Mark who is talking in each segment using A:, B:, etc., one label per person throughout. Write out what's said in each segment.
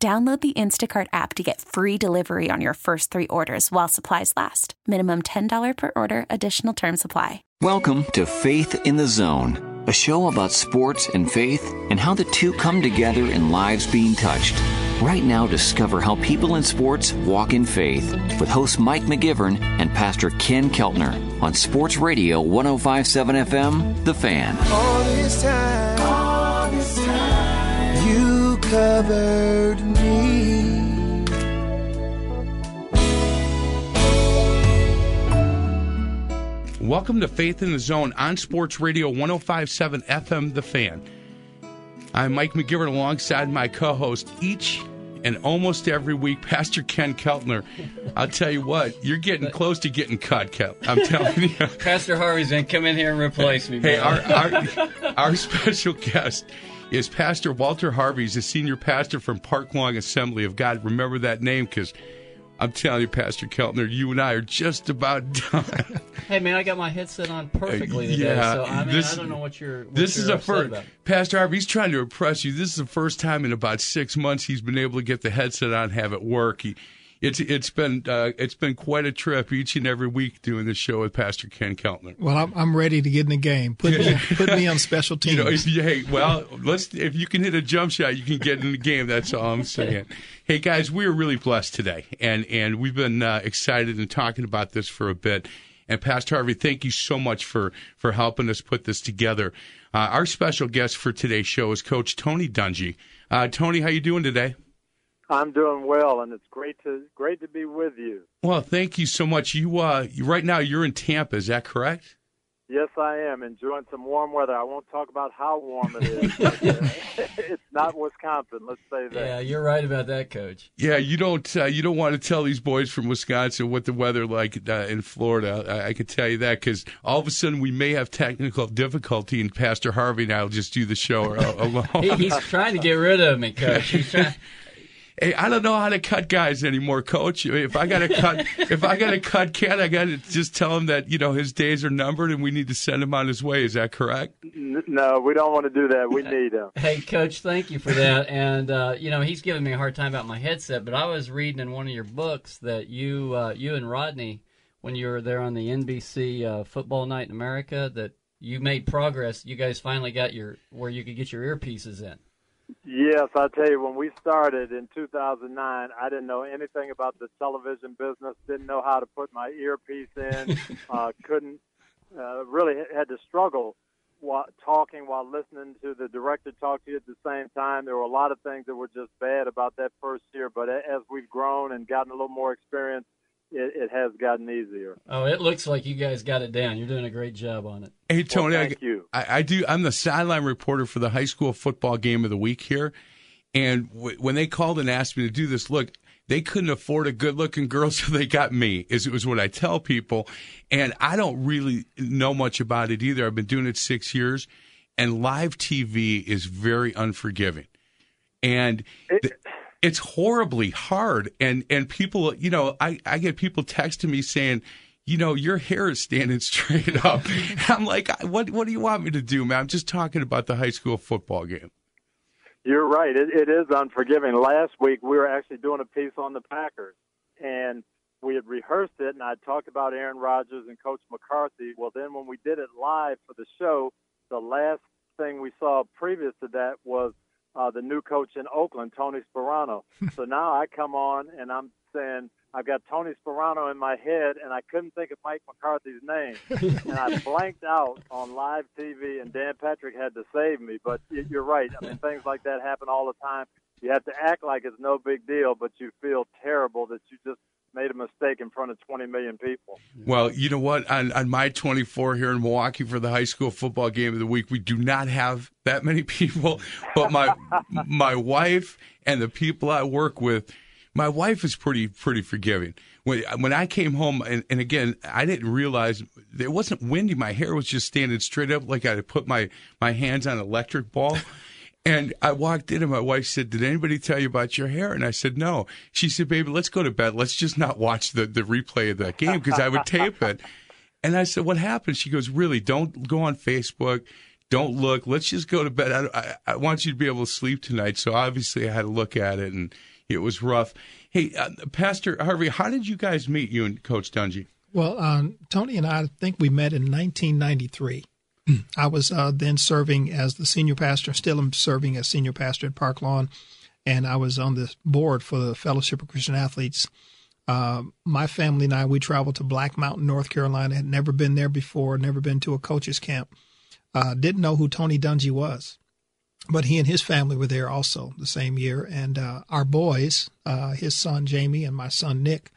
A: Download the Instacart app to get free delivery on your first three orders while supplies last. Minimum $10 per order, additional term supply.
B: Welcome to Faith in the Zone, a show about sports and faith and how the two come together in lives being touched. Right now, discover how people in sports walk in faith with host Mike McGivern and Pastor Ken Keltner on Sports Radio 1057 FM, The Fan.
C: Covered me.
D: Welcome to Faith in the Zone on Sports Radio 1057 FM The Fan. I'm Mike McGivern alongside my co host each and almost every week, Pastor Ken Keltner. I'll tell you what, you're getting close to getting cut, Kel. I'm telling you.
E: Pastor Harvey's gonna come in here and replace me.
D: Hey, our, our, our special guest is Pastor Walter Harvey. He's a senior pastor from Park Lawn Assembly of God. Remember that name because I'm telling you, Pastor Keltner, you and I are just about done.
E: hey man, I got my headset on perfectly today,
D: yeah,
E: so I mean,
D: this-
E: I don't know what you're. What
D: this
E: you're
D: is a first.
E: about.
D: Pastor Harvey, he's trying to impress you. This is the first time in about six months he's been able to get the headset on, and have it work. He, it's it's been uh, it's been quite a trip each and every week doing this show with Pastor Ken Keltner.
F: Well, I'm, I'm ready to get in the game. Put me put me on special teams.
D: You know, hey, well, let's if you can hit a jump shot, you can get in the game. That's all I'm saying. Hey guys, we are really blessed today, and and we've been uh, excited and talking about this for a bit. And Pastor Harvey, thank you so much for for helping us put this together. Uh, our special guest for today's show is Coach Tony Dungy. Uh, Tony, how you doing today?
G: I'm doing well, and it's great to great to be with you.
D: Well, thank you so much. You, uh, you right now you're in Tampa, is that correct?
G: Yes, I am enjoying some warm weather. I won't talk about how warm it is. uh, it's not Wisconsin, let's say that.
E: Yeah, you're right about that, Coach.
D: Yeah, you don't uh, you don't want to tell these boys from Wisconsin what the weather like uh, in Florida. I, I can tell you that because all of a sudden we may have technical difficulty, and Pastor Harvey and I will just do the show alone.
E: He, he's trying to get rid of me, Coach. He's trying.
D: Hey, I don't know how to cut guys anymore, Coach. If I got to cut, if I got to cut Ken, I got to just tell him that you know his days are numbered, and we need to send him on his way. Is that correct?
G: No, we don't want to do that. We need him.
E: Hey, Coach, thank you for that. And uh, you know, he's giving me a hard time about my headset, but I was reading in one of your books that you, uh, you and Rodney, when you were there on the NBC uh, Football Night in America, that you made progress. You guys finally got your where you could get your earpieces in.
G: Yes, I tell you, when we started in 2009, I didn't know anything about the television business. Didn't know how to put my earpiece in. uh, couldn't uh, really had to struggle while talking while listening to the director talk to you at the same time. There were a lot of things that were just bad about that first year, but as we've grown and gotten a little more experience, it, it has gotten easier.
E: Oh, it looks like you guys got it down. You're doing a great job on it.
D: Hey Tony,
G: Well,
D: I-
G: thank you.
D: I, I do. I'm the sideline reporter for the high school football game of the week here, and w- when they called and asked me to do this, look, they couldn't afford a good-looking girl, so they got me. Is it was what I tell people, and I don't really know much about it either. I've been doing it six years, and live TV is very unforgiving, and. th- it's horribly hard and and people you know i i get people texting me saying you know your hair is standing straight up i'm like what what do you want me to do man i'm just talking about the high school football game
G: You're right. It, it is unforgiving. Last week we were actually doing a piece on the Packers, and we had rehearsed it, and I talked about Aaron Rodgers and Coach McCarthy. Well, then when we did it live for the show, the last thing we saw previous to that was uh, the new coach in Oakland, Tony Sparano. so now I come on and I'm saying I've got Tony Sparano in my head, and I couldn't think of Mike McCarthy's name, and I blanked out on live TV, and Dan Patrick had to save me. But you're right. I mean, things like that happen all the time. You have to act like it's no big deal, but you feel terrible that you just made a mistake in front of 20 million people.
D: well you know what on on my 24 here in milwaukee for the high school football game of the week we do not have that many people but my my wife and the people i work with My wife is pretty pretty forgiving. When when I came home, and, and again, I didn't realize it wasn't windy. My hair was just standing straight up, like I had put my my hands on an electric ball. And I walked in, and my wife said, "Did anybody tell you about your hair?" And I said, "No." She said, "Baby, let's go to bed. Let's just not watch the the replay of that game because I would tape it." And I said, "What happened?" She goes, "Really? Don't go on Facebook. Don't look. Let's just go to bed. I, I, I want you to be able to sleep tonight." So obviously, I had to look at it, and it was rough. Hey, uh, Pastor Harvey, how did you guys meet? You and Coach Dungy?
F: Well, um, Tony and I think we met in 1993. I was uh, then serving as the senior pastor, still am serving as senior pastor at Park Lawn, and I was on the board for the Fellowship of Christian Athletes. Uh, my family and I, we traveled to Black Mountain, North Carolina. Had never been there before, never been to a coach's camp. Uh, didn't know who Tony Dungy was, but he and his family were there also the same year. And uh, our boys, uh, his son Jamie and my son Nick,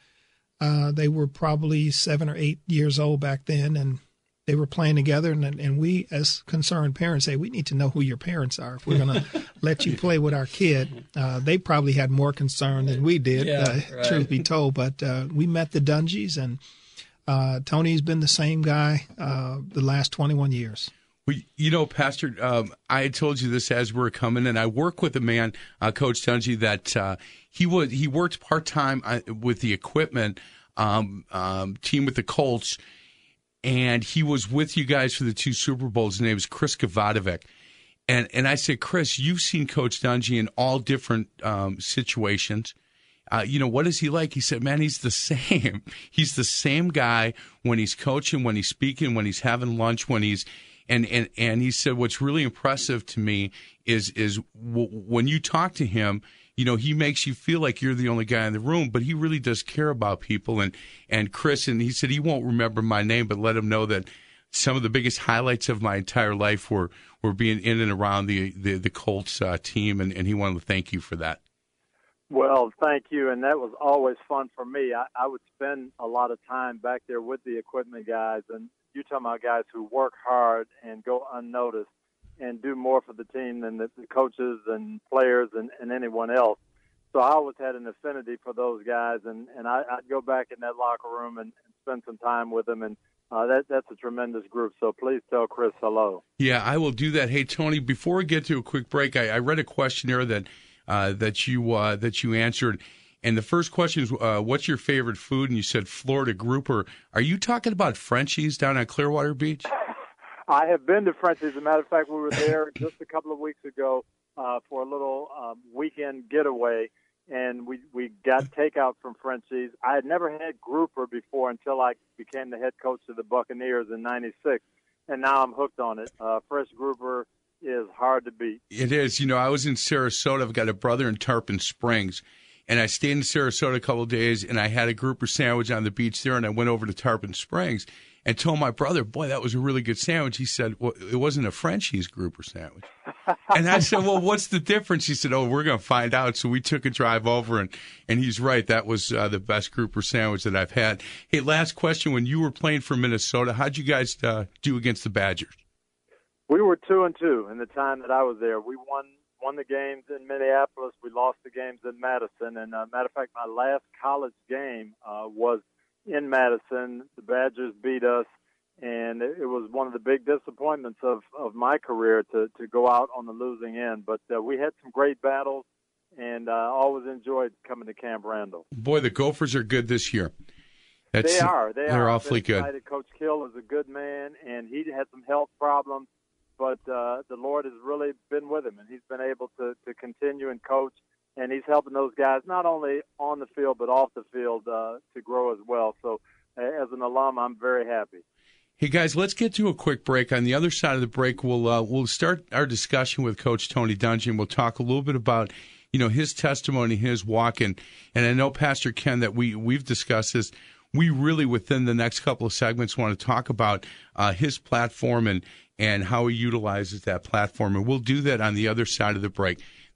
F: uh, they were probably seven or eight years old back then, and they were playing together, and and we as concerned parents say we need to know who your parents are if we're going to let you play with our kid. Uh, they probably had more concern than we did,
E: Yeah,
F: uh,
E: right.
F: truth be told. But uh, we met the Dungies, and uh, Tony's been the same guy uh, the last 21 years.
D: Well, you know, Pastor, um, I had told you this as we were coming, and I work with a man, uh, Coach Dungy, that uh, he was he worked part time uh, with the equipment um, um, team with the Colts, and he was with you guys for the two Super Bowls. His name is Chris Kavadovic. And and I said, Chris, you've seen Coach Dungy in all different um, situations. Uh, you know, what is he like? He said, man, he's the same. He's the same guy when he's coaching, when he's speaking, when he's having lunch, when he's and and and he said, what's really impressive to me is is w- when you talk to him, you know, he makes you feel like you're the only guy in the room, but he really does care about people. And and Chris, and he said he won't remember my name, but let him know that some of the biggest highlights of my entire life were were being in and around the the, the Colts uh, team, and, and he wanted to thank you for that.
G: Well, thank you, and that was always fun for me. I, I would spend a lot of time back there with the equipment guys, and you're talking about guys who work hard and go unnoticed and do more for the team than the, the coaches and players and, and anyone else. So I always had an affinity for those guys, and and I, I'd go back in that locker room and, and spend some time with them, and uh, that that's a tremendous group. So please tell Chris hello.
D: Yeah, I will do that. Hey, Tony, before we get to a quick break, I, I read a questionnaire that uh, that you uh, that you answered, and the first question is, uh, "What's your favorite food?" And you said Florida grouper. Are you talking about Frenchy's down on Clearwater Beach?
G: I have been to Frenchy's. As a matter of fact, we were there just a couple of weeks ago uh, for a little um, weekend getaway, and we we got takeout from Frenchy's. I had never had grouper before until I became the head coach of the Buccaneers in '96, and now I'm hooked on it. Uh, fresh grouper is hard to beat.
D: It is. You know, I was in Sarasota. I've got a brother in Tarpon Springs, and I stayed in Sarasota a couple of days, and I had a grouper sandwich on the beach there, and I went over to Tarpon Springs and told my brother, "Boy, that was a really good sandwich." He said, "Well, it wasn't a Frenchy's grouper sandwich." and I said, "Well, what's the difference?" He said, "Oh, we're going to find out." So we took a drive over, and and he's right. That was uh, the best grouper sandwich that I've had. Hey, last question: When you were playing for Minnesota, how'd you guys uh, do against the Badgers?
G: We were two and two in the time that I was there. We won won the games in Minneapolis. We lost the games in Madison. And uh, matter of fact, my last college game uh, was in Madison. The Badgers beat us, and it, was one of the big disappointments of of my career to to go out on the losing end. But uh, we had some great battles, and uh, always enjoyed coming to Camp Randall.
D: Boy, the Gophers are good this year. That's,
G: they are. They
D: they're
G: are.
D: awfully good.
G: Coach Kill is a good man, and he had some health problems, but uh, the Lord has really been with him, and he's been able to to continue and coach, and he's helping those guys not only on the field but off the field uh, to grow as well. So, as an alum, I'm very happy.
D: Hey guys, let's get to a quick break. On the other side of the break, we'll uh, we'll start our discussion with Coach Tony Dungy. and We'll talk a little bit about you know his testimony, his walk, and and I know Pastor Ken that we we've discussed this. We really within the next couple of segments want to talk about uh, his platform and and how he utilizes that platform, and we'll do that on the other side of the break.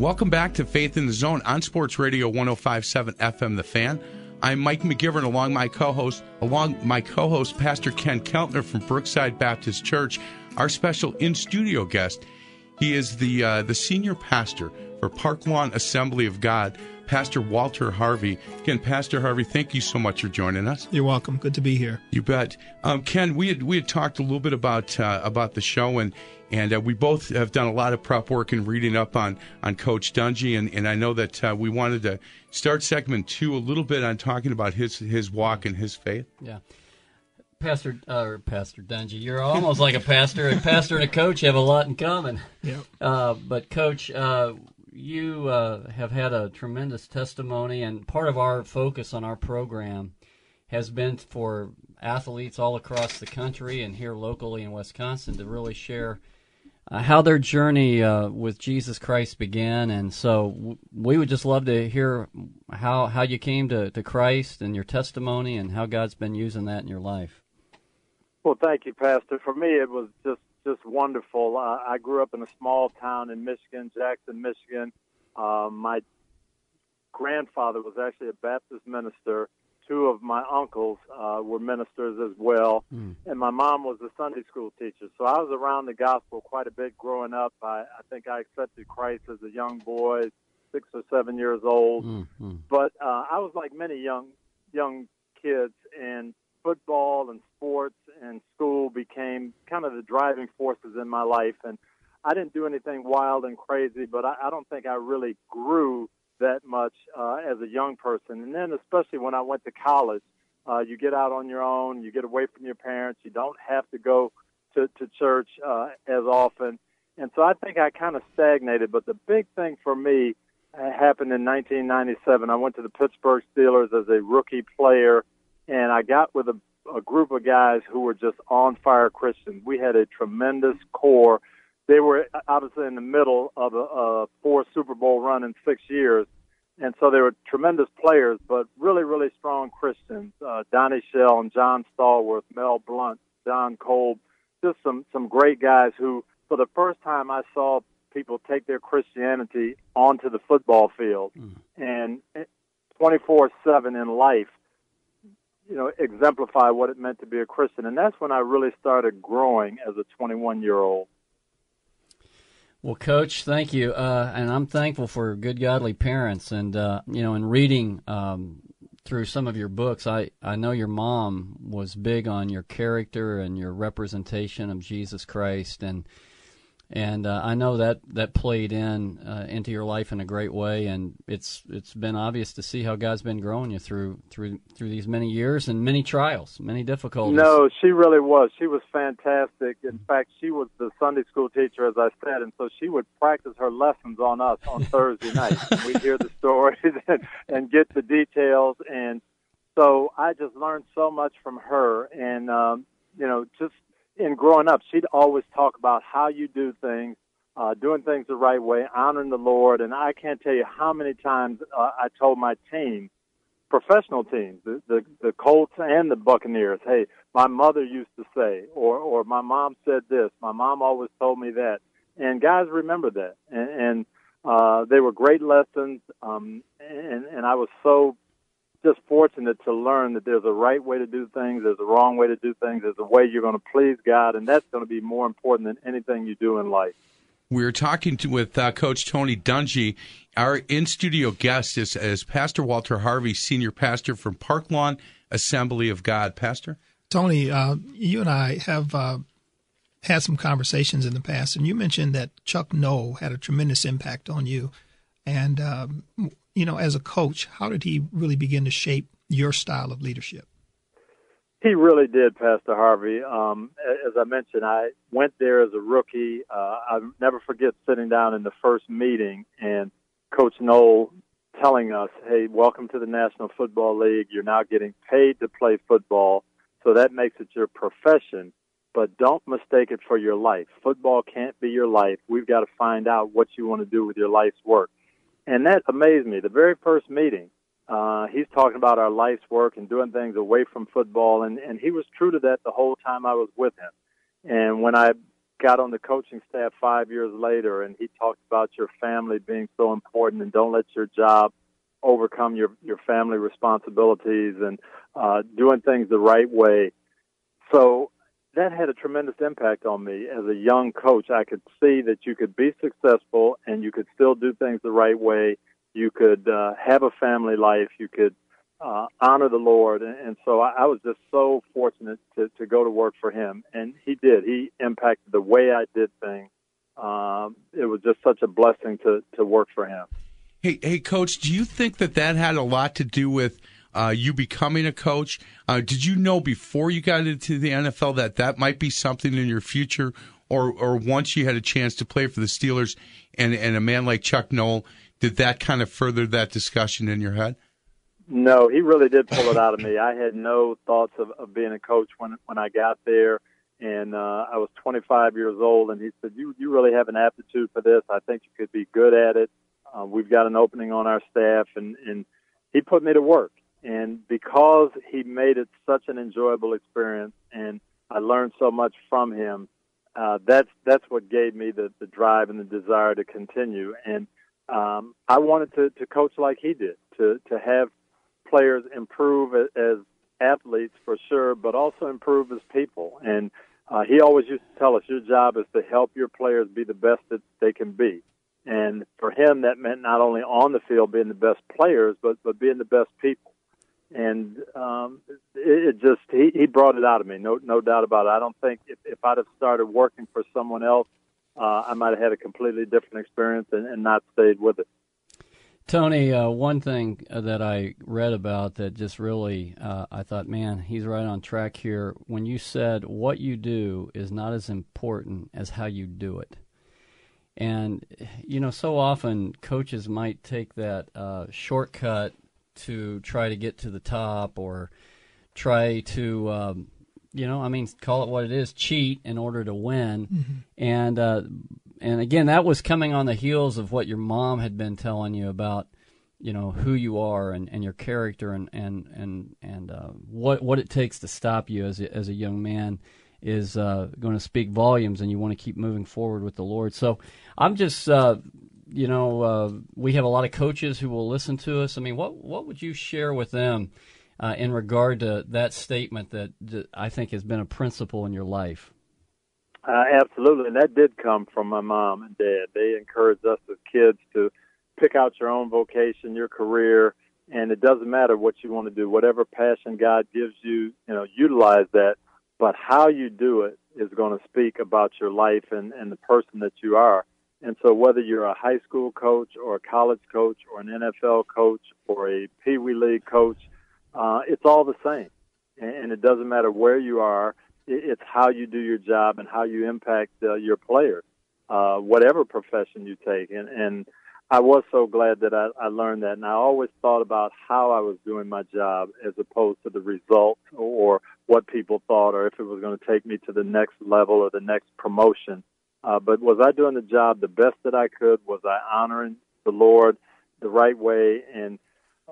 D: Welcome back to Faith in the Zone on Sports Radio 1057 FM The Fan. I'm Mike McGivern along my co-host along my co-host Pastor Ken Keltner from Brookside Baptist Church, our special in-studio guest. He is the uh, the senior pastor for Park Lawn Assembly of God, Pastor Walter Harvey. Again, Pastor Harvey, thank you so much for joining us.
F: You're welcome. Good to be here.
D: You bet. Um, Ken, we had we had talked a little bit about uh, about the show and and uh, we both have done a lot of prep work and reading up on on Coach Dungy, and, and I know that uh, we wanted to start segment two a little bit on talking about his his walk and his faith.
E: Yeah. Pastor uh, Pastor Dungy, you're almost like a pastor. A pastor and a coach have a lot in common.
F: Yeah.
E: Uh, but coach, uh, you uh, have had a tremendous testimony, and part of our focus on our program has been for athletes all across the country and here locally in Wisconsin to really share uh, how their journey uh, with Jesus Christ began. And so w- we would just love to hear how how you came to, to Christ and your testimony and how God's been using that in your life.
G: Well, thank you, Pastor. For me, it was just just wonderful. Uh, I grew up in a small town in Michigan, Jackson, Michigan. Uh, my grandfather was actually a Baptist minister. Two of my uncles uh, were ministers as well,
E: Mm.
G: and my mom was a Sunday school teacher. So I was around the gospel quite a bit growing up. I, I think I accepted Christ as a young boy, six or seven years old.
E: Mm, mm.
G: But uh, I was like many young young kids, and football and sports and school became kind of the driving forces in my life. And I didn't do anything wild and crazy, but I, I don't think I really grew that much uh, as a young person. And then, especially when I went to college, uh, you get out on your own, you get away from your parents, you don't have to go to, to church uh, as often. And so I think I kind of stagnated. But the big thing for me uh, happened in 1997. I went to the Pittsburgh Steelers as a rookie player, and I got with a, a group of guys who were just on fire Christians. We had a tremendous core. They were uh, obviously in the middle of a, a four Super Bowl run in six years, and so they were tremendous players, but really, really strong Christians. Uh, Donnie Shell and John Stallworth, Mel Blount, Jon Kolb, just some some great guys who, for the first time, I saw people take their Christianity onto the football field mm. and eh, 24 7 in life, you know, exemplify what it meant to be a Christian. And that's when I really started growing as a 21 year old.
E: Well, Coach, thank you, uh, and I'm thankful for good, godly parents. And uh, you know, in reading um, through some of your books, I I know your mom was big on your character and your representation of Jesus Christ, and and uh, I know that that played in uh, into your life in a great way. And it's it's been obvious to see how God's been growing you through through through these many years and many trials, many difficulties.
G: No, she really was. She was fantastic. In fact, she was the Sunday school teacher, as I said, and so she would practice her lessons on us on Thursday nights. We'd hear the stories and, and get the details. And so I just learned so much from her. And, um, you know, just in growing up, she'd always talk about how you do things, uh, doing things the right way, honoring the Lord. And I can't tell you how many times uh, I told my team, professional teams, the, the the Colts and the Buccaneers. Hey, my mother used to say, or or my mom said this. My mom always told me that, and guys remember that, and, and uh, they were great lessons. Um, and and I was so just fortunate to learn that there's a right way to do things, there's a wrong way to do things, there's a way you're going to please God, and that's going to be more important than anything you do in life.
D: We are talking to, with uh, Coach Tony Dungy. Our in studio guest is, is Pastor Walter Harvey, senior pastor from Park Lawn Assembly of God. Pastor?
F: Tony, uh, you and I have uh, had some conversations in the past, and you mentioned that Chuck Noll had a tremendous impact on you. And, um, you know, as a coach, how did he really begin to shape your style of leadership?
G: He really did, Pastor Harvey. Um, as I mentioned, I went there as a rookie. Uh, I'll never forget sitting down in the first meeting and Coach Noll telling us, hey, welcome to the National Football League. You're now getting paid to play football, so that makes it your profession. but don't mistake it for your life. Football can't be your life. We've got to find out what you want to do with your life's work. And that amazed me. The very first meeting, uh, he's talking about our life's work and doing things away from football, and, and he was true to that the whole time I was with him. And when I got on the coaching staff five years later, and he talked about your family being so important, and don't let your job overcome your your family responsibilities, and uh, doing things the right way. So that had a tremendous impact on me as a young coach. I could see that you could be successful and you could still do things the right way. You could uh, have a family life. You could uh, honor the Lord. And, so I, I was just so fortunate to, to go to work for him. And he did. He impacted the way I did things. Um, it was just such a blessing to, to work for him.
D: Hey, hey, coach, do you think that that had a lot to do with uh, you becoming a coach. Uh, did you know before you got into the NFL that that might be something in your future, or or once you had a chance to play for the Steelers and and a man like Chuck Noll, did that kind of further that discussion in your head?
G: No, he really did pull it out of me. I had no thoughts of, of being a coach when when I got there, and uh, I was 25 years old. And he said, "You you really have an aptitude for this. I think you could be good at it. Uh, we've got an opening on our staff." And and he put me to work. And because he made it such an enjoyable experience, and I learned so much from him, uh, that's that's what gave me the, the drive and the desire to continue. And um, I wanted to, to coach like he did, to to have players improve as, athletes for sure, but also improve as people. And uh, he always used to tell us, your job is to help your players be the best that they can be. And for him, that meant not only on the field being the best players, but but being the best people and um, it, it just he, he brought it out of me, no no doubt about it. I don't think if, if I'd have started working for someone else, uh, I might have had a completely different experience and, and not stayed with it.
E: Tony, uh, one thing that I read about that just really, uh, I thought, man, he's right on track here. When you said what you do is not as important as how you do it. And, you know, so often coaches might take that uh, shortcut to try to get to the top or try to, um, you know, I mean, call it what it is, cheat in order to win. Mm-hmm. And uh, and again, that was coming on the heels of what your mom had been telling you about, you know, who you are and, and your character and and and and uh, what what it takes to stop you as a, as a young man is uh, going to speak volumes, and you want to keep moving forward with the Lord. So I'm just uh, you know, uh, we have a lot of coaches who will listen to us. I mean, what what would you share with them uh, in regard to that statement that, I think has been a principle in your life?
G: Uh, absolutely, and that did come from my mom and dad. They encouraged us as kids to pick out your own vocation, your career, and it doesn't matter what you want to do. Whatever passion God gives you, you know, utilize that. But how you do it is going to speak about your life and, and the person that you are. And so, whether you're a high school coach or a college coach or an NFL coach or a Pee Wee League coach, uh, it's all the same. And it doesn't matter where you are, it's how you do your job and how you impact uh, your players, uh, whatever profession you take. And, and I was so glad that I, I learned that. And I always thought about how I was doing my job as opposed to the result or what people thought or if it was going to take me to the next level or the next promotion. Uh, but was I doing the job the best that I could? Was I honoring the Lord the right way? And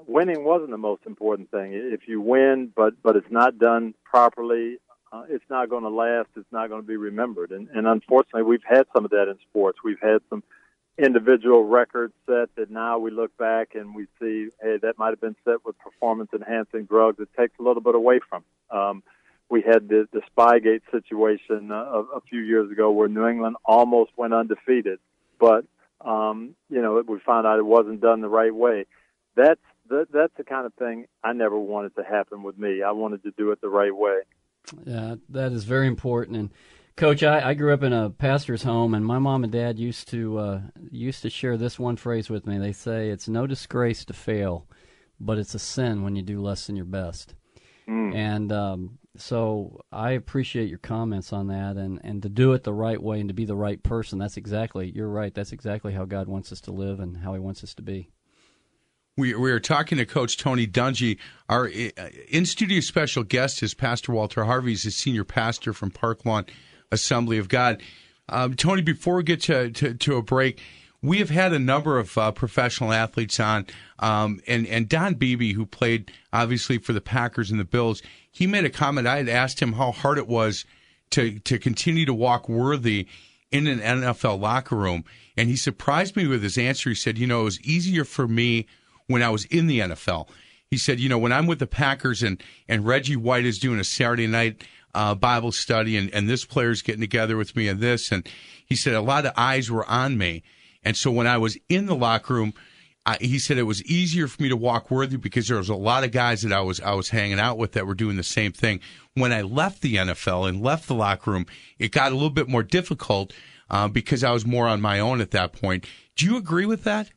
G: winning wasn't the most important thing. If you win, but but it's not done properly, uh, it's not going to last. It's not going to be remembered. And, and unfortunately, we've had some of that in sports. We've had some individual records set that now we look back and we see, hey, that might have been set with performance enhancing drugs. It takes a little bit away from. Um, we had the, the Spygate situation uh, a, a few years ago where New England almost went undefeated, but um, you know we found out it wasn't done the right way. That's that, that's the kind of thing I never wanted to happen with me. I wanted to do it the right way.
E: Yeah, that is very important. And Coach, I, I grew up in a pastor's home, and my mom and dad used to uh, used to share this one phrase with me. They say it's no disgrace to fail, but it's a sin when you do less than your best. Mm. And um, so I appreciate your comments on that, and, and to do it the right way and to be the right person. That's exactly you're right. That's exactly how God wants us to live and how He wants us to be.
D: We, we are talking to Coach Tony Dungy. Our uh, in studio special guest is Pastor Walter Harvey. He's a senior pastor from Park Lawn Assembly of God. Um, Tony, before we get to, to, to, a break, we have had a number of uh, professional athletes on, um, and and Don Beebe, who played obviously for the Packers and the Bills, he made a comment. I had asked him how hard it was to to continue to walk worthy in an NFL locker room, and he surprised me with his answer. He said, "You know, it was easier for me when I was in the NFL." He said, "You know, when I'm with the Packers and and Reggie White is doing a Saturday night." Uh, Bible study and, and this player's getting together with me and this and he said a lot of eyes were on me and so when I was in the locker room, I, he said it was easier for me to walk worthy because there was a lot of guys that I was I was hanging out with that were doing the same thing. When I left the NFL and left the locker room, it got a little bit more difficult uh, because I was more on my own at that point. Do you agree with that?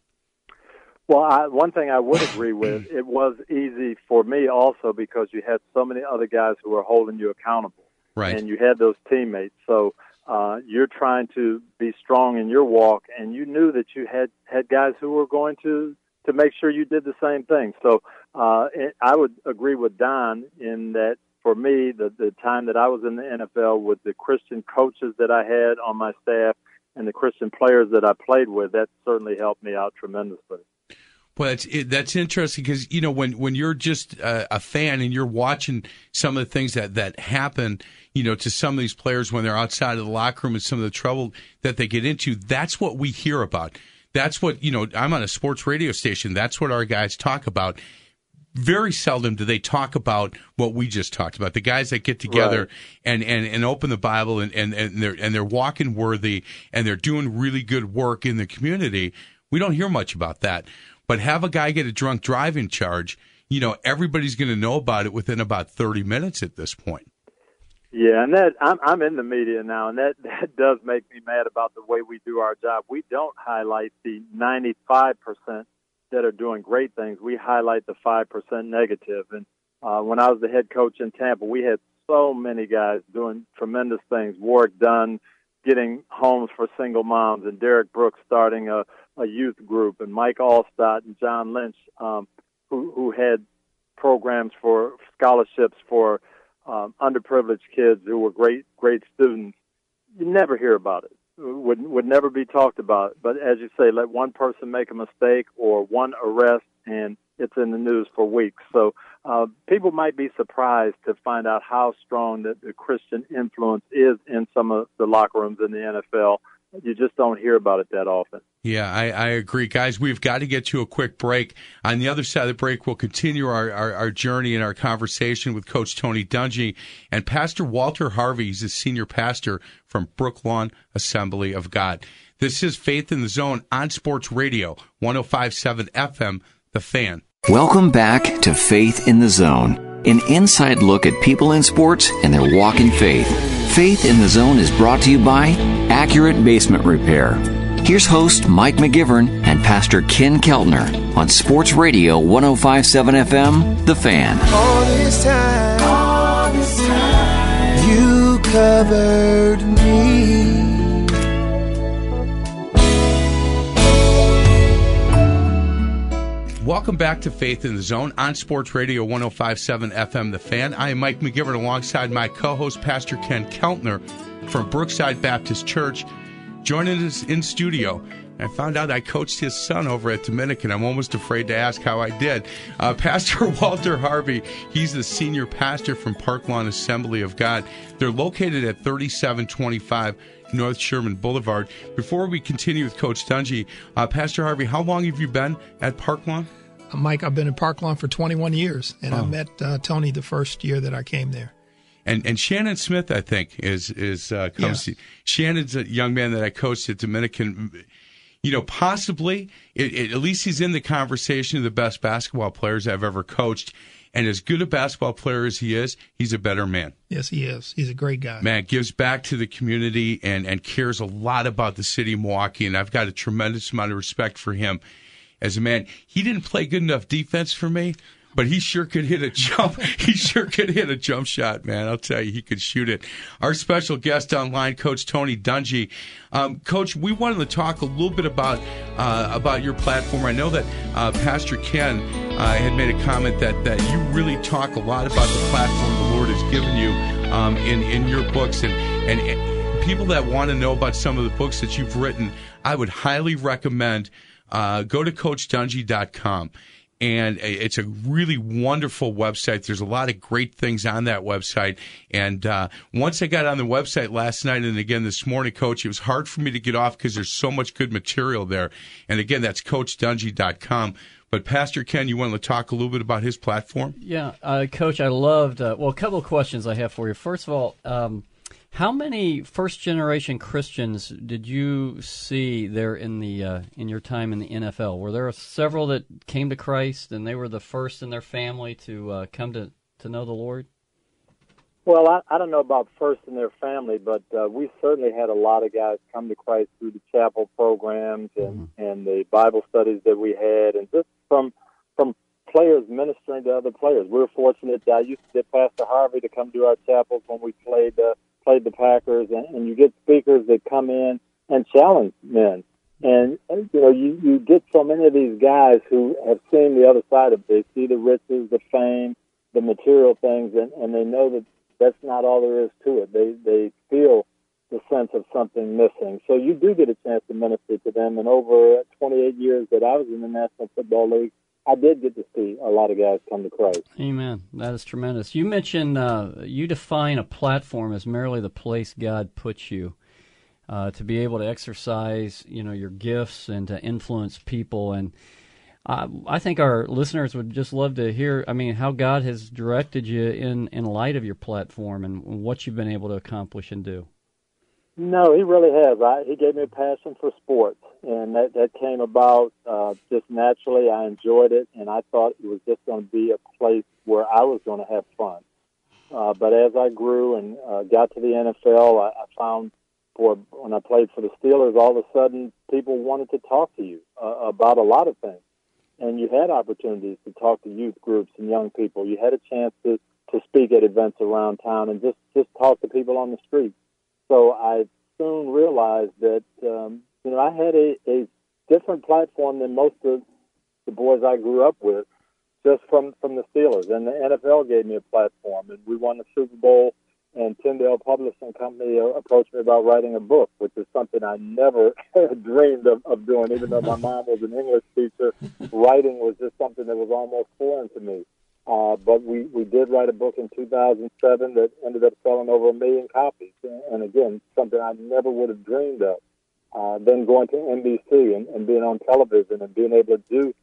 G: Well, I, one thing I would agree with, it was easy for me also because you had so many other guys who were holding you accountable,
D: right?
G: And you had those teammates. So uh, you're trying to be strong in your walk, and you knew that you had had guys who were going to to make sure you did the same thing. So uh, it, I would agree with Don in that for me, the the time that I was in the NFL with the Christian coaches that I had on my staff and the Christian players that I played with, that certainly helped me out tremendously.
D: Well, that's it, that's interesting because you know when when you're just a, a, fan and you're watching some of the things that that happen, you know, to some of these players when they're outside of the locker room and some of the trouble that they get into. That's what we hear about. That's what you know. I'm on a sports radio station. That's what our guys talk about. Very seldom do they talk about what we just talked about. The guys that get together right. and, and, and open the Bible and, and, and they're and they're walking worthy and they're doing really good work in the community. We don't hear much about that. But have a guy get a drunk driving charge, you know, everybody's going to know about it within about 30 minutes at this point.
G: Yeah, and that I'm I'm in the media now, and that that does make me mad about the way we do our job. We don't highlight the 95 percent that are doing great things. We highlight the five percent negative. And uh, when I was the head coach in Tampa, we had so many guys doing tremendous things. Warrick Dunn getting homes for single moms, and Derrick Brooks starting a a youth group, and Mike Alstott and John Lynch, um, who who had programs for scholarships for um, underprivileged kids who were great great students. You never hear about it. Would would never be talked about. But as you say, let one person make a mistake or one arrest, and it's in the news for weeks. So uh, people might be surprised to find out how strong the Christian influence is in some of the locker rooms in the NFL you just don't hear about it that often.
D: Yeah, I, I, agree. Guys, we've got to get to a quick break. On the other side of the break, we'll continue our, our, our journey and our conversation with Coach Tony Dungy and Pastor Walter Harvey. He's a senior pastor from Brooklawn Assembly of God. This is Faith in the Zone on Sports Radio, 1057 FM, The Fan.
B: Welcome back to Faith in the Zone an inside look at people in sports and their walk in faith. Faith in the Zone is brought to you by Accurate Basement Repair. Here's host Mike McGivern and Pastor Ken Keltner on Sports Radio 1057 FM, The Fan.
C: All this time, all this time you covered me.
D: Welcome back to Faith in the Zone on Sports Radio 1057 FM The Fan. I am Mike McGivern alongside my co host, Pastor Ken Keltner from Brookside Baptist Church, joining us in studio. I found out I coached his son over at Dominican. I'm almost afraid to ask how I did. Uh, pastor Walter Harvey, he's the senior pastor from Park Lawn Assembly of God. They're located at 3725 North Sherman Boulevard. Before we continue with Coach Dungy, uh, Pastor Harvey, how long have you been at Park Lawn?
F: Uh, Mike, I've been in Park Lawn for 21 years, and oh. I met uh, Tony the first year that I came there.
D: And and Shannon Smith, I think, is is uh, comes. Yeah. Shannon's a young man that I coached at Dominican. You know, possibly, it, it, at least he's in the conversation of the best basketball players I've ever coached. And as good a basketball player as he is, he's a better man.
F: Yes, he is. He's a great guy.
D: Man, gives back to the community and, and cares a lot about the city of Milwaukee. And I've got a tremendous amount of respect for him as a man. He didn't play good enough defense for me, but he sure could hit a jump. he sure could hit a jump shot, man. I'll tell you, he could shoot it. Our special guest online, Coach Tony Dungy. Um, Coach, we wanted to talk a little bit about uh, about your platform. I know that uh, Pastor Ken uh, had made a comment that that you really talk a lot about the platform the Lord has given you um, in in your books and and people that want to know about some of the books that you've written. I would highly recommend uh, go to CoachDungy.com and it's a really wonderful website. There's a lot of great things on that website. And uh, once I got on the website last night and again this morning, Coach, it was hard for me to get off because there's so much good material there. And again, that's CoachDungy.com. But Pastor Ken, you want to talk a little bit about his platform?
E: Yeah, uh, Coach, I loved. Uh, well, a couple of questions I have for you. First of all. Um, how many first generation Christians did you see there in the uh, in your time in the NFL? Were there several that came to Christ and they were the first in their family to uh, come to, to know the Lord?
G: Well, I, I don't know about first in their family, but uh, we certainly had a lot of guys come to Christ through the chapel programs and, mm-hmm. and the Bible studies that we had, and just from from players ministering to other players. We were fortunate. I used to get Pastor Harvey to come to our chapels when we played uh, played the Packers, and, and you get speakers that come in and challenge men. And you know, you you get so many of these guys who have seen the other side of it. They see the riches, the fame, the material things, and, and they know that that's not all there is to it. They they feel the sense of something missing. So you do get a chance to minister to them. And over 28 years that I was in the National Football League, I did get to see a lot of guys come to Christ.
E: Amen. That is tremendous. You mentioned uh, you define a platform as merely the place God puts you uh, to be able to exercise, you know, your gifts and to influence people. And I, I think our listeners would just love to hear. I mean, how God has directed you in in light of your platform and what you've been able to accomplish and do.
G: No, he really has. I, he gave me a passion for sports, and that that came about uh, just naturally. I enjoyed it, and I thought it was just going to be a place where I was going to have fun. Uh, but as I grew and uh, got to the NFL, I, I found for when I played for the Steelers, all of a sudden people wanted to talk to you uh, about a lot of things, and you had opportunities to talk to youth groups and young people. You had a chance to to speak at events around town and just just talk to people on the street so I soon realized that um, you know I had a, a different platform than most of the boys I grew up with, just from from the Steelers. And the NFL gave me a platform, and we won the Super Bowl. And Tyndale Publishing Company approached me about writing a book, which is something I never dreamed of, of doing. Even though my mom was an English teacher, writing was just something that was almost foreign to me. Uh, but we, we did write a book in 2007 that ended up selling over a million copies. And again, something I never would have dreamed of. Uh, then going to NBC and, and being on television and being able to do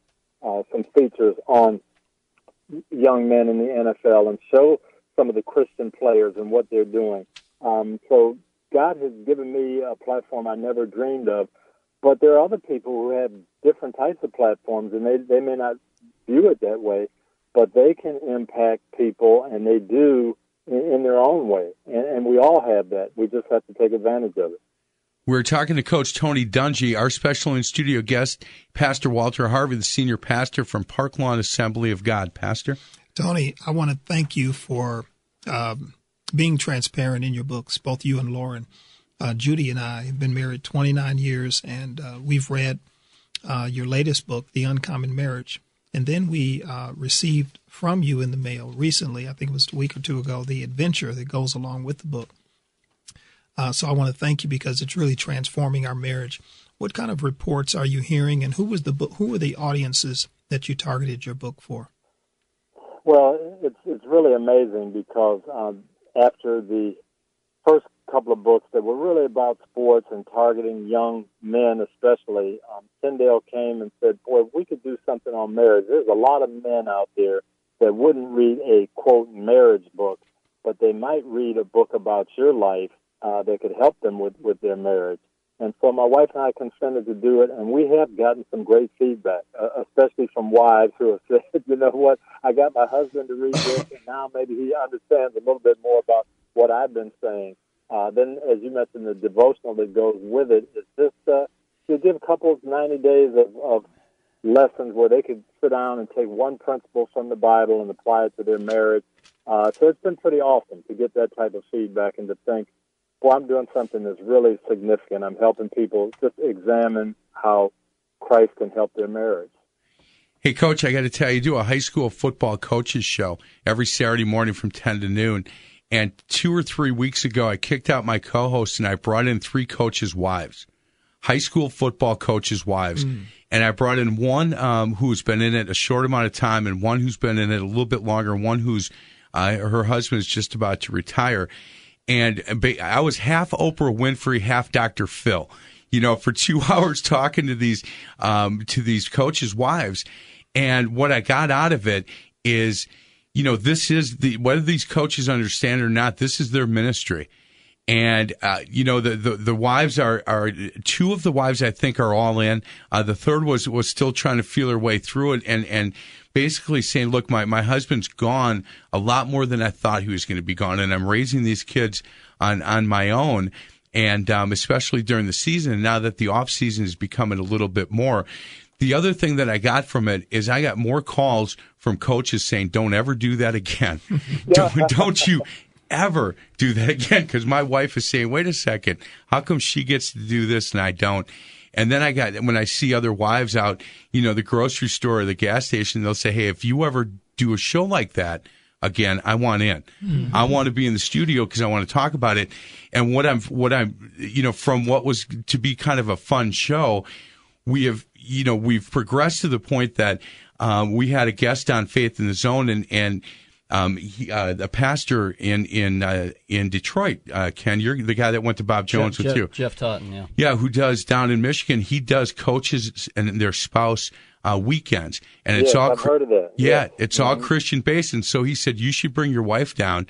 G: uh, some features on young men in the NFL and show some of the Christian players and what they're doing. Um, so God has given me a platform I never dreamed of. But there are other people who have different types of platforms, and they, they may not view it that way but they can impact people, and they do in, in their own way. And, and we all have that. We just have to take advantage of it.
D: We're talking to Coach Tony Dungy, our special in studio guest, Pastor Walter Harvey, the senior pastor from Park Lawn Assembly of God. Pastor?
F: Tony, I want to thank you for um, being transparent in your books, both you and Lauren. Uh, Judy and I have been married 29 years, and uh, we've read uh, your latest book, The Uncommon Marriage. And then we uh, received from you in the mail recently, I think it was a week or two ago, the adventure that goes along with the book. Uh, so I want to thank you because it's really transforming our marriage. What kind of reports are you hearing, and who was the book, who were the audiences that you targeted your book for?
G: Well, it's it's really amazing because um, after the first couple of books that were really about sports and targeting young men, especially. Um, Tyndale came and said, "Boy, if we could do something on marriage. There's a lot of men out there that wouldn't read a quote marriage book, but they might read a book about your life uh, that could help them with with their marriage." And so my wife and I consented to do it, and we have gotten some great feedback, uh, especially from wives who have said, "You know what? I got my husband to read this, and now maybe he understands a little bit more about what I've been saying." Uh, then, as you mentioned, the devotional that goes with it is just uh, to give couples 90 days of, of lessons where they could sit down and take one principle from the Bible and apply it to their marriage. Uh, so it's been pretty awesome to get that type of feedback and to think, well, I'm doing something that's really significant. I'm helping people just examine how Christ can help their marriage.
D: Hey, Coach, I got to tell you, you do a high school football coaches show every Saturday morning from 10 to noon. And two or three weeks ago, I kicked out my co host and I brought in three coaches' wives, high school football coaches' wives. Mm. And I brought in one um, who's been in it a short amount of time and one who's been in it a little bit longer, and one who's uh, her husband is just about to retire. And I was half Oprah Winfrey, half Dr. Phil you know, for two hours talking to these um, to these coaches' wives, and what I got out of it is, you know, this is the whether these coaches understand or not, this is their ministry. And uh, you know the, the, the wives are are two of the wives I think are all in. Uh, the third was was still trying to feel her way through it and and basically saying, look, my my husband's gone a lot more than I thought he was going to be gone, and I'm raising these kids on on my own and um, especially during the season. Now that the off season is becoming a little bit more, the other thing that I got from it is I got more calls from coaches saying, "Don't ever do that again. don't, don't you ever do that again?" Because my wife is saying, "Wait a second, how come she gets to do this and I don't?" And then I got when I see other wives out, you know, the grocery store or the gas station, they'll say, "Hey, if you ever do a show like that." again, I want in. Mm-hmm. I want to be in the studio because I want to talk about it. And what I'm, what I'm, you know, from what was to be kind of a fun show, we have, you know, we've progressed to the point that um, we had a guest on Faith in the Zone, and and um, he, uh, a pastor in in uh, in Detroit, uh, Ken, you're the guy that went to Bob Jones
E: Jeff,
D: with
E: Jeff,
D: you,
E: Jeff Totten, yeah,
D: yeah, who does down in Michigan. He does coaches and their spouse uh, weekends, and it's
G: yes,
D: all
G: I've heard of that.
D: Yeah,
G: yes.
D: it's
G: mm-hmm.
D: all Christian based, and so he said you should bring your wife down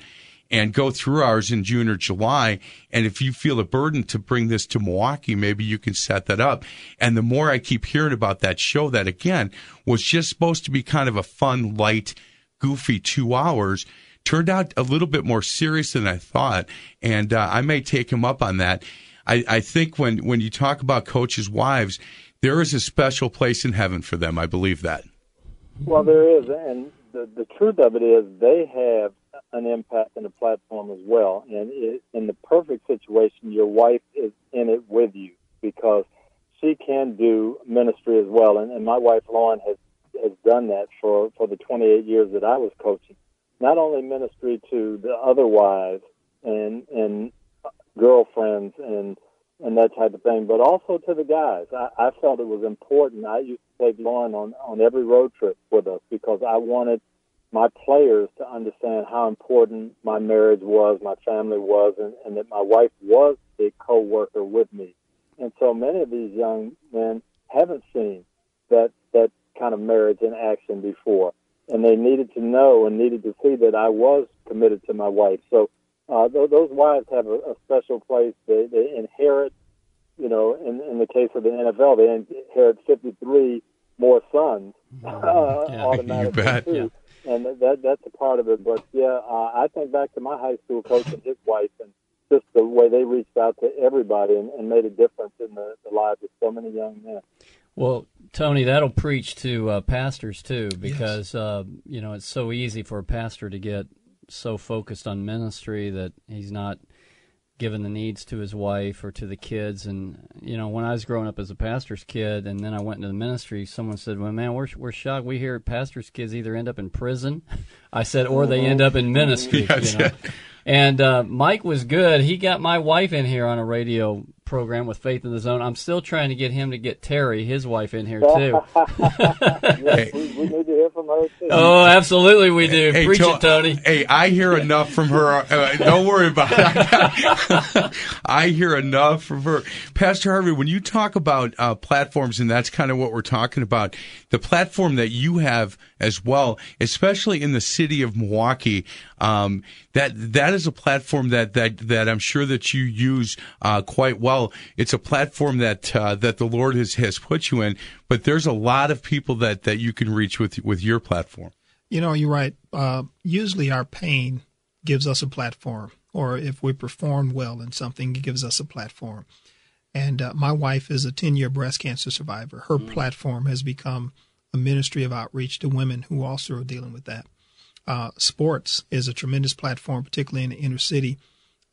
D: and go through ours in June or July. And if you feel a burden to bring this to Milwaukee, maybe you can set that up. And the more I keep hearing about that show, that again was just supposed to be kind of a fun, light, goofy two hours. Turned out a little bit more serious than I thought, and uh, I may take him up on that. I, I think when when you talk about coaches' wives, there is a special place in heaven for them. I believe that.
G: Well, there is, and the the truth of it is they have an impact and a platform as well. And it, in the perfect situation, your wife is in it with you because she can do ministry as well. And, and my wife Lauren has has done that for for the 28 years that I was coaching. Not only ministry to the other wives and and girlfriends and and that type of thing, but also to the guys. I, I felt it was important. I used to take Lauren on on every road trip with us because I wanted my players to understand how important my marriage was, my family was, and, and that my wife was a co-worker with me. And so many of these young men haven't seen that that kind of marriage in action before, and they needed to know and needed to see that I was committed to my wife. So uh, th- those wives have a, a special place. They, they inherit, you know, in, in the case of the NFL, they inherit 53 more sons uh,
D: yeah,
G: automatically too. Yeah and that that's a part of it. But yeah, uh, I think back to my high school coach and his wife, and just the way they reached out to everybody and, and made a difference in the, the lives of so many young men.
E: Well, Tony, that'll preach to uh, pastors too, because yes. uh, you know it's so easy for a pastor to get so focused on ministry that he's not given the needs to his wife or to the kids. And you know, when I was growing up as a pastor's kid, and then I went into the ministry, someone said, "Well, man, we're we're shocked. We hear pastors' kids either end up in prison," I said, "or they end up in ministry." yes, you know? And uh, Mike was good. He got my wife in here on a radio program with Faith in the Zone. I'm still trying to get him to get Terry, his wife, in here too.
G: yes, we, we, need to hear from her too.
E: Oh, absolutely, we do. Hey, Preach to- it, Tony.
D: Hey, I hear enough from her. Uh, don't worry about it. I hear enough from her. Pastor Harvey, when you talk about uh, platforms, and that's kind of what we're talking about, the platform that you have as well, especially in the city of Milwaukee, um, that that is a platform that that that I'm sure that you use uh, quite well. It's a platform that uh, that the Lord has has put you in, but there's a lot of people that that you can reach with with your platform.
F: You know, you're right. Uh, usually, our pain gives us a platform, or if we perform well in something, it gives us a platform. And uh, my wife is a 10 year breast cancer survivor. Her mm. platform has become a ministry of outreach to women who also are dealing with that. Uh, sports is a tremendous platform, particularly in the inner city,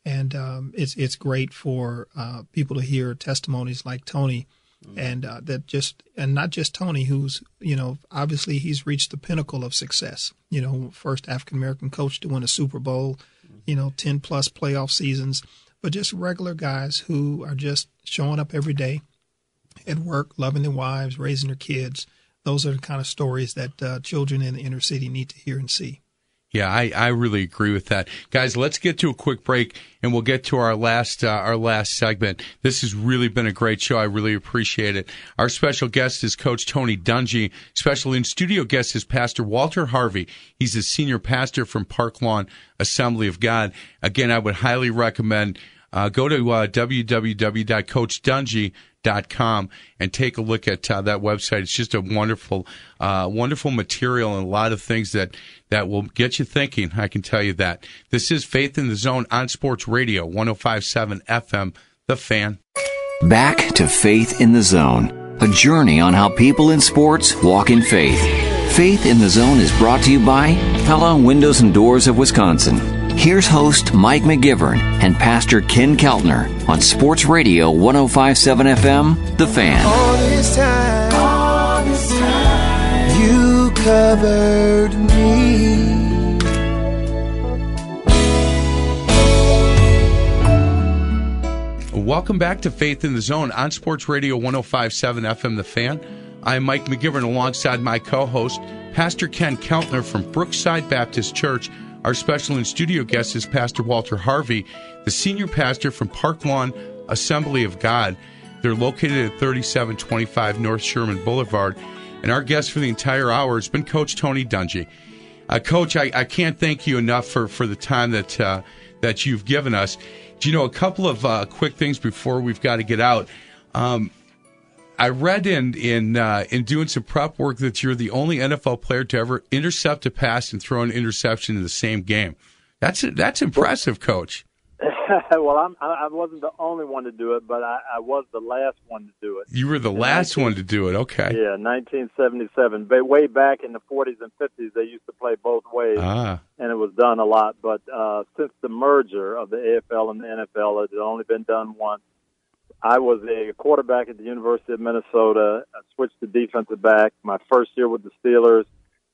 F: and um, it's it's great for uh, people to hear testimonies like Tony, mm. and uh, that just and not just Tony, who's you know obviously he's reached the pinnacle of success. You know, first African American coach to win a Super Bowl, you know, ten plus playoff seasons, but just regular guys who are just showing up every day at work, loving their wives, raising their kids. Those are the kind of stories that uh, children in the inner city need to hear and see.
D: Yeah, I, I really agree with that, guys. Let's get to a quick break, and we'll get to our last uh, our last segment. This has really been a great show. I really appreciate it. Our special guest is Coach Tony Dungy. Special in studio guest is Pastor Walter Harvey. He's a senior pastor from Parklawn Assembly of God. Again, I would highly recommend uh, go to uh, www.coachdungy.com com and take a look at uh, that website. It's just a wonderful, uh, wonderful material and a lot of things that, that will get you thinking. I can tell you that. This is Faith in the Zone on Sports Radio, 1057 FM, The Fan.
B: Back to Faith in the Zone, a journey on how people in sports walk in faith. Faith in the Zone is brought to you by Pella Windows and Doors of Wisconsin. Here's host Mike McGivern and Pastor Ken Keltner on Sports Radio 1057 FM, The Fan.
C: All this time, all this time you covered me.
D: Welcome back to Faith in the Zone on Sports Radio 1057 FM, The Fan. I'm Mike McGivern alongside my co host, Pastor Ken Keltner from Brookside Baptist Church our special in studio guest is Pastor Walter Harvey, the senior pastor from Parklawn Assembly of God. They're located at 3725 North Sherman Boulevard. And our guest for the entire hour has been Coach Tony Dungy. Uh, Coach, I, I, can't thank you enough for, for the time that uh, that you've given us. Do you know a couple of uh, quick things before we've got to get out? Um, I read in in uh, in doing some prep work that you're the only NFL player to ever intercept a pass and throw an interception in the same game. That's that's impressive, Coach.
G: well, I'm, I wasn't the only one to do it, but I, I was the last one to do it.
D: You were the last 19, one to do it. Okay.
G: Yeah, 1977. But way back in the 40s and 50s, they used to play both ways, ah. and it was done a lot. But uh, since the merger of the AFL and the NFL, it had only been done once. I was a quarterback at the University of Minnesota. I switched to defensive back. My first year with the Steelers,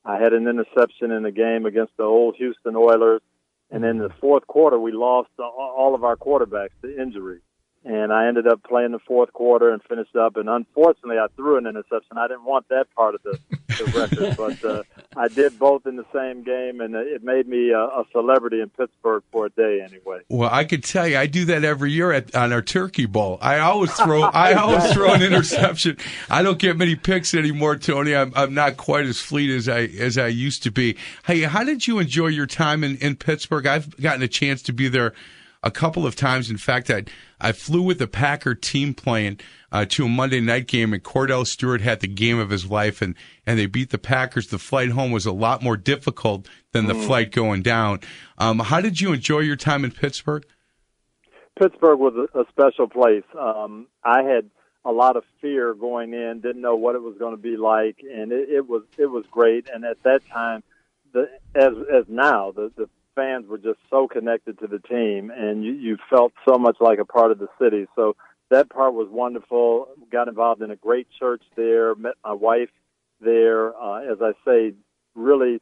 G: I had an interception in the game against the old Houston Oilers. And in the fourth quarter, we lost all of our quarterbacks to injury and I ended up playing the fourth quarter and finished up. And unfortunately, I threw an interception. I didn't want that part of the, the record, but uh, I did both in the same game, and it made me a, a, celebrity in Pittsburgh for a day, anyway.
D: Well, I could tell you, I do that every year at, on our Turkey Bowl. I always throw, I always throw an interception. I don't get many picks anymore, Tony. I'm, I'm not quite as fleet as I as I used to be. Hey, how did you enjoy your time in, in Pittsburgh? I've gotten a chance to be there a couple of times. In fact, I I flew with the Packer team playing uh, to a Monday night game, and Kordell Stewart had the game of his life, and and they beat the Packers. The flight home was a lot more difficult than the mm. flight going down. Um, how did you enjoy your time in Pittsburgh?
G: Pittsburgh was a, a special place. Um, I had a lot of fear going in, didn't know what it was going to be like, and it, it was it was great. And at that time, the as as now, the the fans were just so connected to the team, and you, you felt so much like a part of the city. So that part was wonderful. Got involved in a great church there. Met my wife there. Uh, as I say, really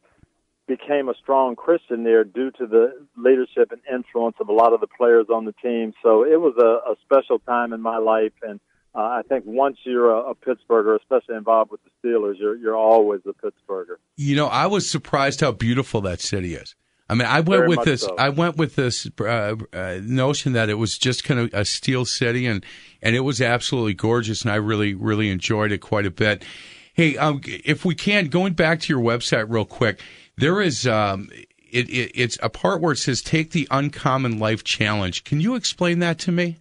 G: became a strong Christian there due to the leadership and influence of a lot of the players on the team. So it was a, a special time in my life, and uh, I think once you're a, a Pittsburgher, especially involved with the Steelers, you're you're always a Pittsburgher.
D: You know, I was surprised how beautiful that city is. I mean, I went Very with this. So. I went with this uh, uh, notion that it was just kind of a steel city, and and it was absolutely gorgeous, and I really really enjoyed it quite a bit. Hey, um, if we can, going back to your website real quick, there is um, it, it, it's a part where it says "Take the Uncommon Life Challenge." Can you explain that to me?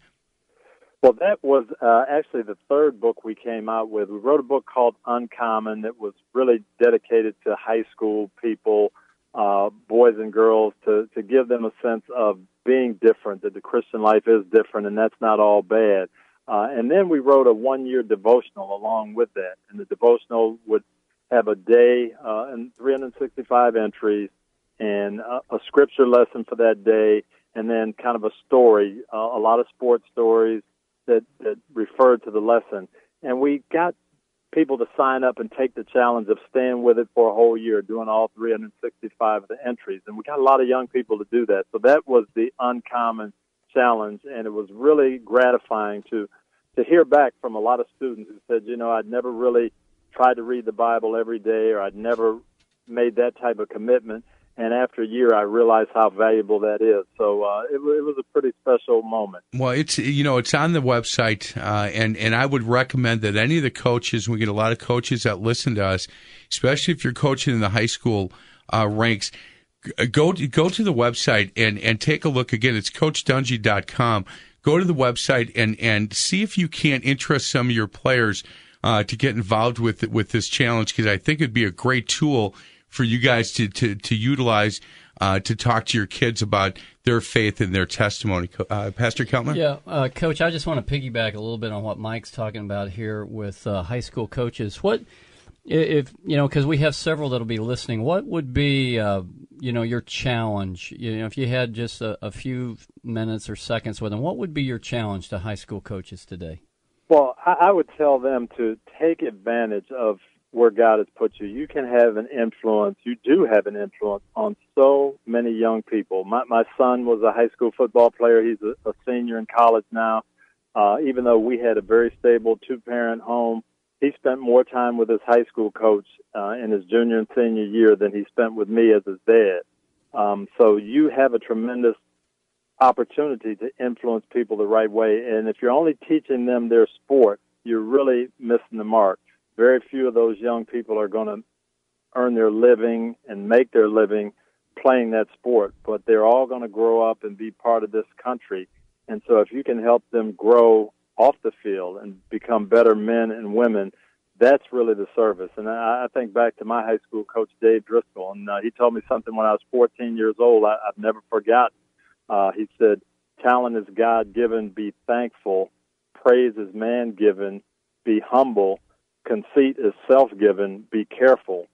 G: Well, that was uh, actually the third book we came out with. We wrote a book called Uncommon that was really dedicated to high school people uh, boys and girls to to give them a sense of being different, that the Christian life is different, and that's not all bad. Uh, and then we wrote a one year devotional along with that. And the devotional would have a day uh, and 365 entries and a, a scripture lesson for that day, and then kind of a story, uh, a lot of sports stories that, that referred to the lesson. And we got people to sign up and take the challenge of staying with it for a whole year, doing all 365 of the entries. And we got a lot of young people to do that. So that was the uncommon challenge, and it was really gratifying to to hear back from a lot of students who said, you know, I'd never really tried to read the Bible every day, or I'd never made that type of commitment. And after a year, I realized how valuable that is. So uh, it, it, was a pretty special moment.
D: Well, it's you know it's on the website, uh, and and I would recommend that any of the coaches. We get a lot of coaches that listen to us, especially if you're coaching in the high school uh, ranks. Go to, go to the website and and take a look again. It's CoachDungy.com. Go to the website and and see if you can't interest some of your players uh, to get involved with with this challenge because I think it'd be a great tool for you guys to to, to utilize uh, to talk to your kids about their faith and their testimony. Uh, Pastor Keltner?
E: Yeah, uh, Coach, I just want to piggyback a little bit on what Mike's talking about here with uh, high school coaches. What, if, you know, because we have several that'll be listening, what would be, uh, you know, your challenge? You know, if you had just a, a few minutes or seconds with them, what would be your challenge to high school coaches today?
G: Well, I would tell them to take advantage of where God has put you. You can have an influence. You do have an influence on so many young people. My my son was a high school football player. He's a, a senior in college now. Uh, even though we had a very stable two parent home, he spent more time with his high school coach uh, in his junior and senior year than he spent with me as his dad. Um, so you have a tremendous opportunity to influence people the right way. And if you're only teaching them their sport, you're really missing the mark. Very few of those young people are going to earn their living and make their living playing that sport, but they're all going to grow up and be part of this country. And so if you can help them grow off the field and become better men and women, that's really the service. And I, I think back to my high school coach, Dave Driscoll, and uh, he told me something when I was 14 years old I, I've never forgotten uh, he said, Talent is God given, be thankful. Praise is man given, be humble. Conceit is self given, be careful.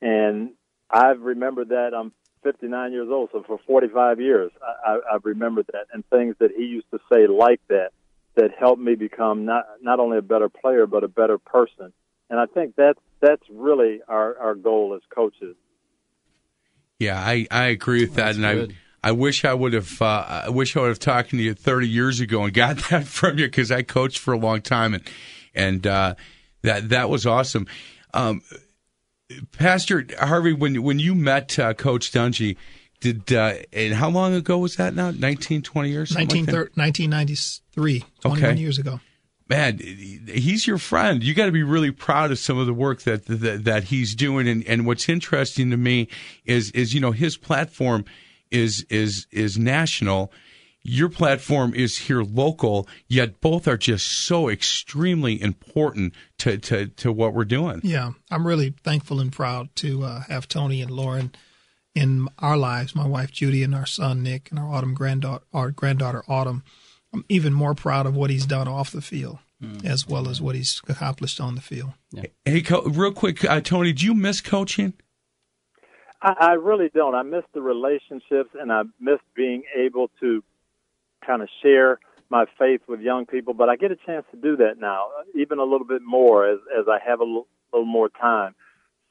G: And I've remembered that. I'm 59 years old, so for 45 years, I, I, I've remembered that. And things that he used to say like that, that helped me become not, not only a better player, but a better person. And I think that's, that's really our, our goal as coaches.
D: Yeah, I, I agree with that. That's and good. I, I wish I would have. Uh, I wish I would have talked to you 30 years ago and got that from you because I coached for a long time and and uh, that that was awesome. Um, Pastor Harvey, when when you met uh, Coach Dungy, did uh, and how long ago was that now? 19, 20 years?
F: 19, like 1993, 21 okay. years ago.
D: Man, he's your friend. You got to be really proud of some of the work that that, that he's doing. And, and what's interesting to me is is you know his platform is is is national your platform is here local, yet both are just so extremely important to, to, to what we're doing.
F: Yeah, I'm really thankful and proud to uh, have Tony and Lauren in our lives, my wife Judy and our son Nick and our Autumn granddaughter, our granddaughter Autumn. I'm even more proud of what he's done off the field. Mm. As well as what he's accomplished on the field.
D: Yeah. Hey, real quick, uh, Tony, do you miss coaching?
G: I, I really don't. I miss the relationships, and I miss being able to kind of share my faith with young people. But I get a chance to do that now, even a little bit more as as I have a little, little more time.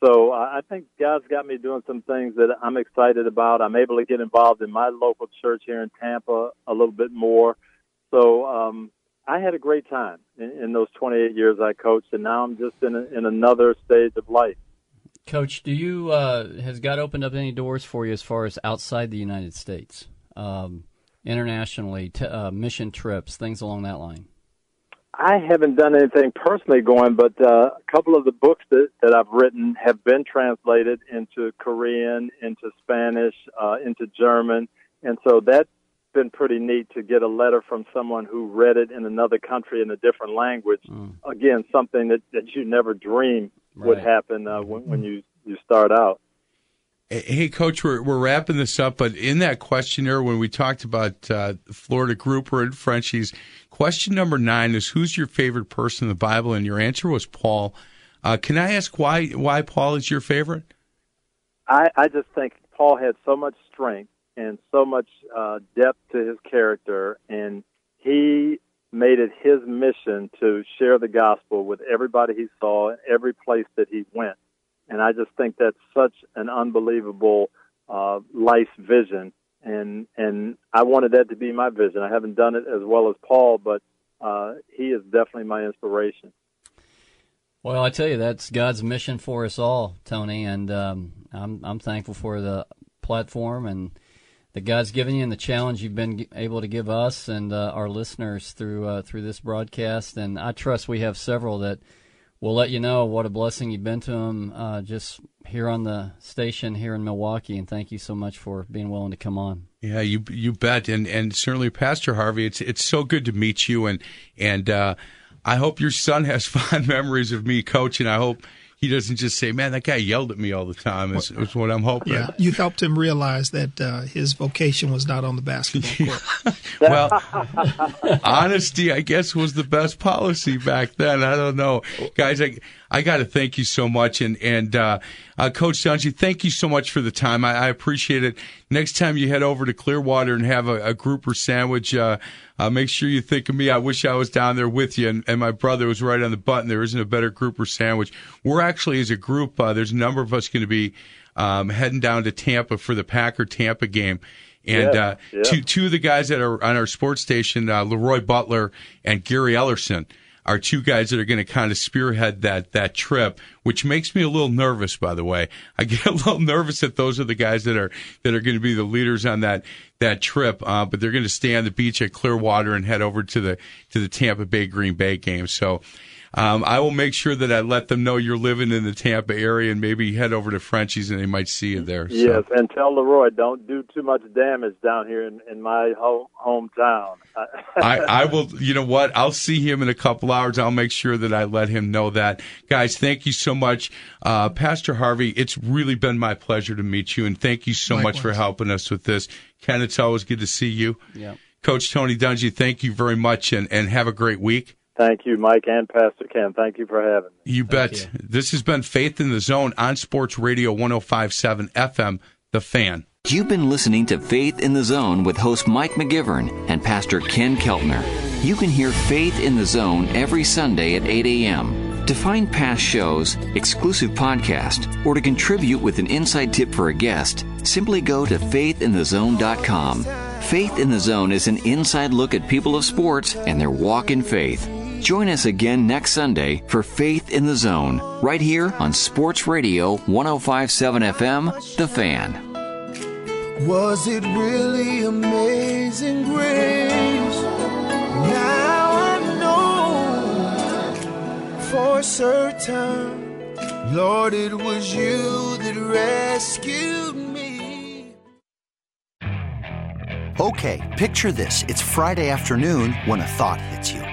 G: So uh, I think God's got me doing some things that I'm excited about. I'm able to get involved in my local church here in Tampa a little bit more. So um, I had a great time in, in those 28 years I coached, and now I'm just in a, in another stage of life.
E: Coach, do you uh, has God opened up any doors for you as far as outside the United States, um, internationally, t- uh, mission trips, things along that line?
G: I haven't done anything personally going, but uh, a couple of the books that, that I've written have been translated into Korean, into Spanish, uh, into German, and so that's been pretty neat to get a letter from someone who read it in another country in a different language. Mm. Again, something that, that you never dream right. would happen uh, when, when you you start out.
D: Hey, Coach, we're, we're wrapping this up, but in that questionnaire, when we talked about uh, Florida grouper and Frenchy's, question number nine is who's your favorite person in the Bible? And your answer was Paul. Uh, can I ask why why Paul is your favorite?
G: I, I just think Paul had so much strength and so much uh, depth to his character, and he made it his mission to share the gospel with everybody he saw, and every place that he went. And I just think that's such an unbelievable uh, life vision, and and I wanted that to be my vision. I haven't done it as well as Paul, but uh, he is definitely my inspiration.
E: Well, I tell you, that's God's mission for us all, Tony, and um, I'm I'm thankful for the platform and that God's given you and the challenge you've been able to give us and uh, our listeners through uh, through this broadcast. And I trust we have several that will let you know what a blessing you've been to them uh, just here on the station here in Milwaukee. And thank you so much for being willing to come on.
D: Yeah, you you bet, and and certainly Pastor Harvey, it's it's so good to meet you, and and uh, I hope your son has fond memories of me coaching. I hope he doesn't just say, "Man, that guy yelled at me all the time." Is, is what I'm hoping.
F: Yeah, you helped him realize that uh, his vocation was not on the basketball court.
D: well, honesty, I guess, was the best policy back then. I don't know, guys. I I got to thank you so much, and and uh, uh, Coach Dungy, thank you so much for the time. I, I, appreciate it. Next time you head over to Clearwater and have a, a grouper sandwich, uh, uh, make sure you think of me. I wish I was down there with you, and, and, my brother was right on the button. There isn't a better grouper sandwich. We're actually, as a group, uh, there's a number of us going to be um, heading down to Tampa for the Packer Tampa game. And
G: yeah,
D: uh,
G: yeah.
D: two two of the guys that are on our sports station, uh, LeRoy Butler and Gary Ellerson, are two guys that are going to kind of spearhead that that trip, which makes me a little nervous. By the way, I get a little nervous that those are the guys that are that are going to be the leaders on that that trip. Uh, but they're going to stay on the beach at Clearwater and head over to the to the Tampa Bay Green Bay game. So um, I will make sure that I let them know you're living in the Tampa area and maybe head over to Frenchy's and they might see you there. So.
G: Yes, and tell Leroy don't do too much damage down here in, in my home, hometown.
D: I, I will, you know what? I'll see him in a couple hours. I'll make sure that I let him know that. Guys, thank you so much. Uh, Pastor Harvey, it's really been my pleasure to meet you and thank you so
F: Likewise.
D: much for helping us with this. Ken, it's always good to see you.
E: Yeah.
D: Coach Tony Dungy, thank you very much and, and have a great week.
G: Thank you, Mike and Pastor Ken. Thank you for having me.
D: You bet.
E: you.
D: This has been Faith in the Zone on Sports Radio 1057 FM, The Fan.
B: You've been listening to Faith in the Zone with host Mike McGivern and Pastor Ken Keltner. You can hear Faith in the Zone every Sunday at 8 a.m. To find past shows, exclusive podcast, or to contribute with an inside tip for a guest, simply go to faithinthezone.com. Faith in the Zone is an inside look at people of sports and their walk in faith. Join us again next Sunday for Faith in the Zone, right here on Sports Radio 1057 FM, The Fan.
C: Was it really amazing grace? Now I know for certain, Lord, it was you that rescued me.
H: Okay, picture this. It's Friday afternoon when a thought hits you.